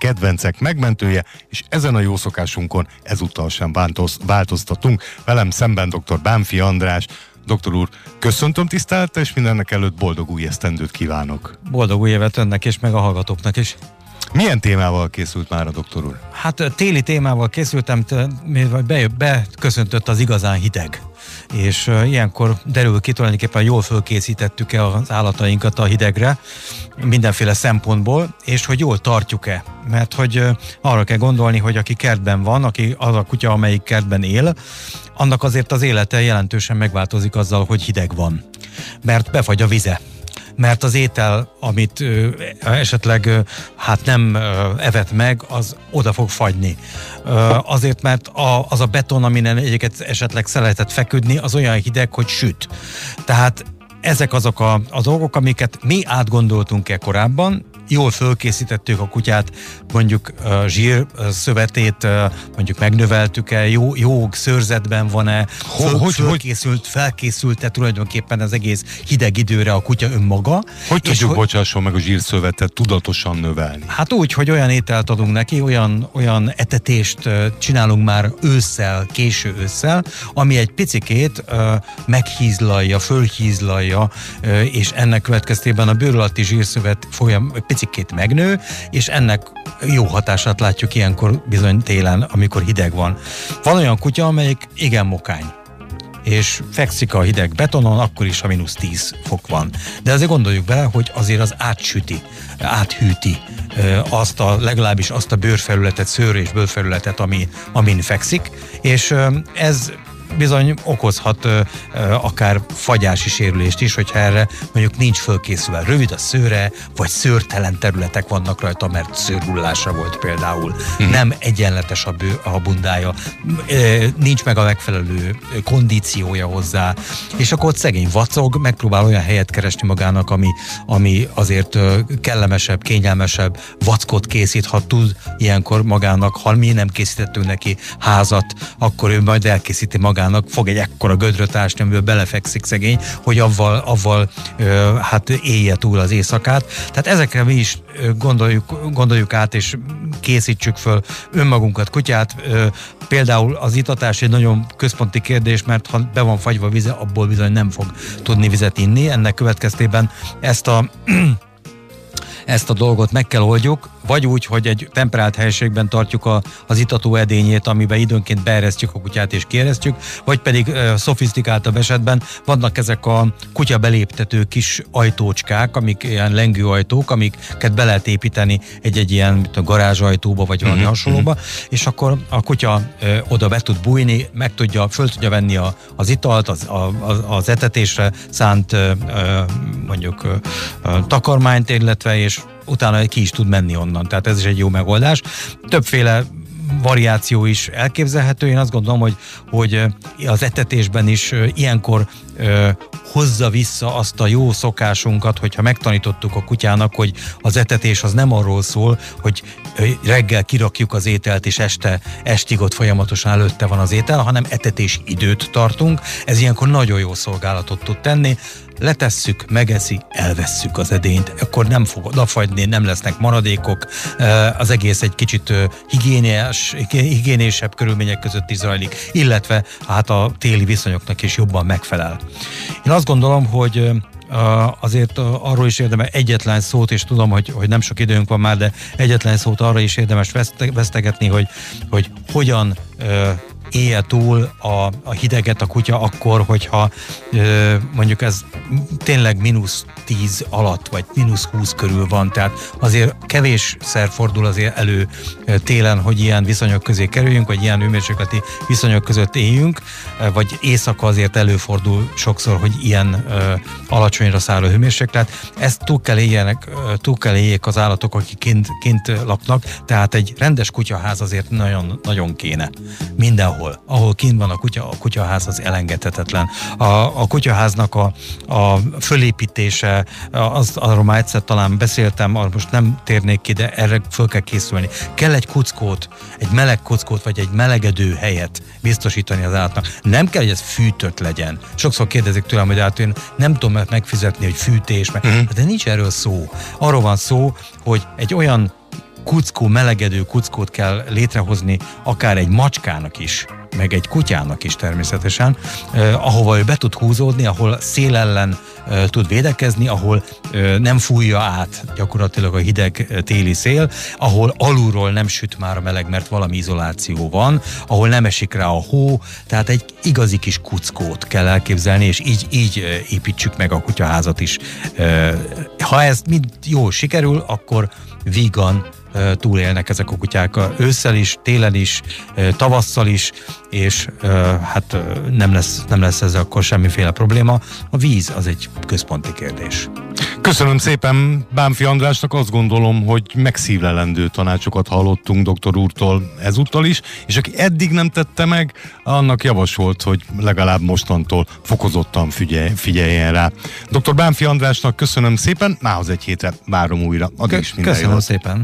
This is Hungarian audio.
kedvencek megmentője, és ezen a jó szokásunkon ezúttal sem változ, változtatunk. Velem szemben dr. Bánfi András, Doktor úr, köszöntöm tisztelettel, és mindennek előtt boldog új esztendőt kívánok. Boldog új évet önnek és meg a hallgatóknak is. Milyen témával készült már a doktor úr? Hát téli témával készültem, be, beköszöntött az igazán hideg. És ilyenkor derül ki tulajdonképpen jól fölkészítettük-e az állatainkat a hidegre, mindenféle szempontból, és hogy jól tartjuk-e. Mert hogy arra kell gondolni, hogy aki kertben van, aki az a kutya, amelyik kertben él, annak azért az élete jelentősen megváltozik azzal, hogy hideg van. Mert befagy a vize mert az étel, amit esetleg hát nem evett meg, az oda fog fagyni. Azért, mert a, az a beton, amin egyébként esetleg szeretett feküdni, az olyan hideg, hogy süt. Tehát ezek azok a, a dolgok, amiket mi átgondoltunk-e korábban, jól fölkészítettük a kutyát, mondjuk zsír szövetét mondjuk megnöveltük-e, jó, jó szőrzetben van-e, föl, hogy, fölkészült, felkészült-e tulajdonképpen az egész hideg időre a kutya önmaga. Hogy tudjuk, hogy, bocsásson meg a zsírszövetet tudatosan növelni? Hát úgy, hogy olyan ételt adunk neki, olyan, olyan etetést csinálunk már ősszel, késő ősszel, ami egy picikét uh, meghízlalja, fölhízlalja, és ennek következtében a bőr alatti zsírszövet folyam, picikét megnő, és ennek jó hatását látjuk ilyenkor bizony télen, amikor hideg van. Van olyan kutya, amelyik igen mokány és fekszik a hideg betonon, akkor is, ha mínusz 10 fok van. De azért gondoljuk bele, hogy azért az átsüti, áthűti azt a, legalábbis azt a bőrfelületet, szőr és bőrfelületet, ami, amin fekszik, és ez bizony okozhat ö, ö, akár fagyási sérülést is, hogyha erre mondjuk nincs fölkészülve. Rövid a szőre, vagy szőrtelen területek vannak rajta, mert szőrhullása volt például. Hmm. Nem egyenletes a, bő, a bundája, ö, nincs meg a megfelelő kondíciója hozzá, és akkor ott szegény vacog, megpróbál olyan helyet keresni magának, ami, ami azért kellemesebb, kényelmesebb vackot készít, ha tud ilyenkor magának, ha mi nem készítettünk neki házat, akkor ő majd elkészíti magának magának fog egy ekkora gödröt ásni, amiből belefekszik szegény, hogy avval, avval ö, hát élje túl az éjszakát. Tehát ezekre mi is gondoljuk, gondoljuk át, és készítsük föl önmagunkat, kutyát. Ö, például az itatás egy nagyon központi kérdés, mert ha be van fagyva vize, abból bizony nem fog tudni vizet inni. Ennek következtében ezt a ezt a dolgot meg kell oldjuk, vagy úgy, hogy egy temperált helységben tartjuk a, az itató edényét, amiben időnként beeresztjük a kutyát és kéreztjük, vagy pedig uh, szofisztikáltabb esetben vannak ezek a kutya beléptető kis ajtócskák, amik ilyen lengő ajtók, amiket be lehet építeni egy-egy ilyen a garázsajtóba, vagy valami uh-huh, hasonlóba, uh-huh. és akkor a kutya uh, oda be tud bújni, meg tudja, föl tudja venni a, az italt, az, a, az, az etetésre szánt uh, mondjuk uh, takarmányt, illetve és utána ki is tud menni onnan. Tehát ez is egy jó megoldás. Többféle variáció is elképzelhető. Én azt gondolom, hogy, hogy az etetésben is ilyenkor hozza vissza azt a jó szokásunkat, hogyha megtanítottuk a kutyának, hogy az etetés az nem arról szól, hogy reggel kirakjuk az ételt, és este estig ott folyamatosan előtte van az étel, hanem etetés időt tartunk. Ez ilyenkor nagyon jó szolgálatot tud tenni letesszük, megeszi, elvesszük az edényt, akkor nem fog odafagyni, nem lesznek maradékok, az egész egy kicsit higiéniás, higiénésebb körülmények között is zajlik, illetve hát a téli viszonyoknak is jobban megfelel. Én azt gondolom, hogy azért arról is érdemes egyetlen szót, és tudom, hogy, hogy nem sok időnk van már, de egyetlen szót arra is érdemes vesztegetni, hogy, hogy hogyan élje túl a, a hideget a kutya akkor, hogyha ö, mondjuk ez tényleg mínusz 10 alatt, vagy mínusz 20 körül van, tehát azért kevésszer fordul azért elő télen, hogy ilyen viszonyok közé kerüljünk, vagy ilyen hőmérsékleti viszonyok között éljünk, vagy éjszaka azért előfordul sokszor, hogy ilyen ö, alacsonyra szálló hőmérséklet. Ezt túl kell, éljenek, túl kell éljék az állatok, akik kint, kint laknak, tehát egy rendes kutyaház azért nagyon, nagyon kéne. Mindenhol ahol, ahol kint van a kutya, a kutyaház az elengedhetetlen. A, a kutyaháznak a, a fölépítése, az, arról már egyszer talán beszéltem, arra most nem térnék ki, de erre föl kell készülni. Kell egy kuckót, egy meleg kuckót, vagy egy melegedő helyet biztosítani az állatnak. Nem kell, hogy ez fűtött legyen. Sokszor kérdezik tőlem, hogy hát én nem tudom megfizetni, hogy fűtés, meg, uh-huh. de nincs erről szó. Arról van szó, hogy egy olyan kuckó, melegedő kuckót kell létrehozni, akár egy macskának is, meg egy kutyának is természetesen, eh, ahova ő be tud húzódni, ahol szél ellen eh, tud védekezni, ahol eh, nem fújja át gyakorlatilag a hideg téli szél, ahol alulról nem süt már a meleg, mert valami izoláció van, ahol nem esik rá a hó, tehát egy igazi kis kuckót kell elképzelni, és így, így építsük meg a kutyaházat is. Ha ez mind jól sikerül, akkor vígan eh, túlélnek ezek a kutyák ősszel is, télen is, tavasszal is, és hát nem lesz, nem lesz ez akkor semmiféle probléma. A víz az egy központi kérdés. Köszönöm szépen Bánfi Andrásnak, azt gondolom, hogy megszívlelendő tanácsokat hallottunk doktor úrtól ezúttal is, és aki eddig nem tette meg, annak javasolt, hogy legalább mostantól fokozottan figyelj, figyeljen rá. Dr. Bánfi Andrásnak köszönöm szépen, mához egy hétre várom újra. Addig is minden Köszönöm szépen!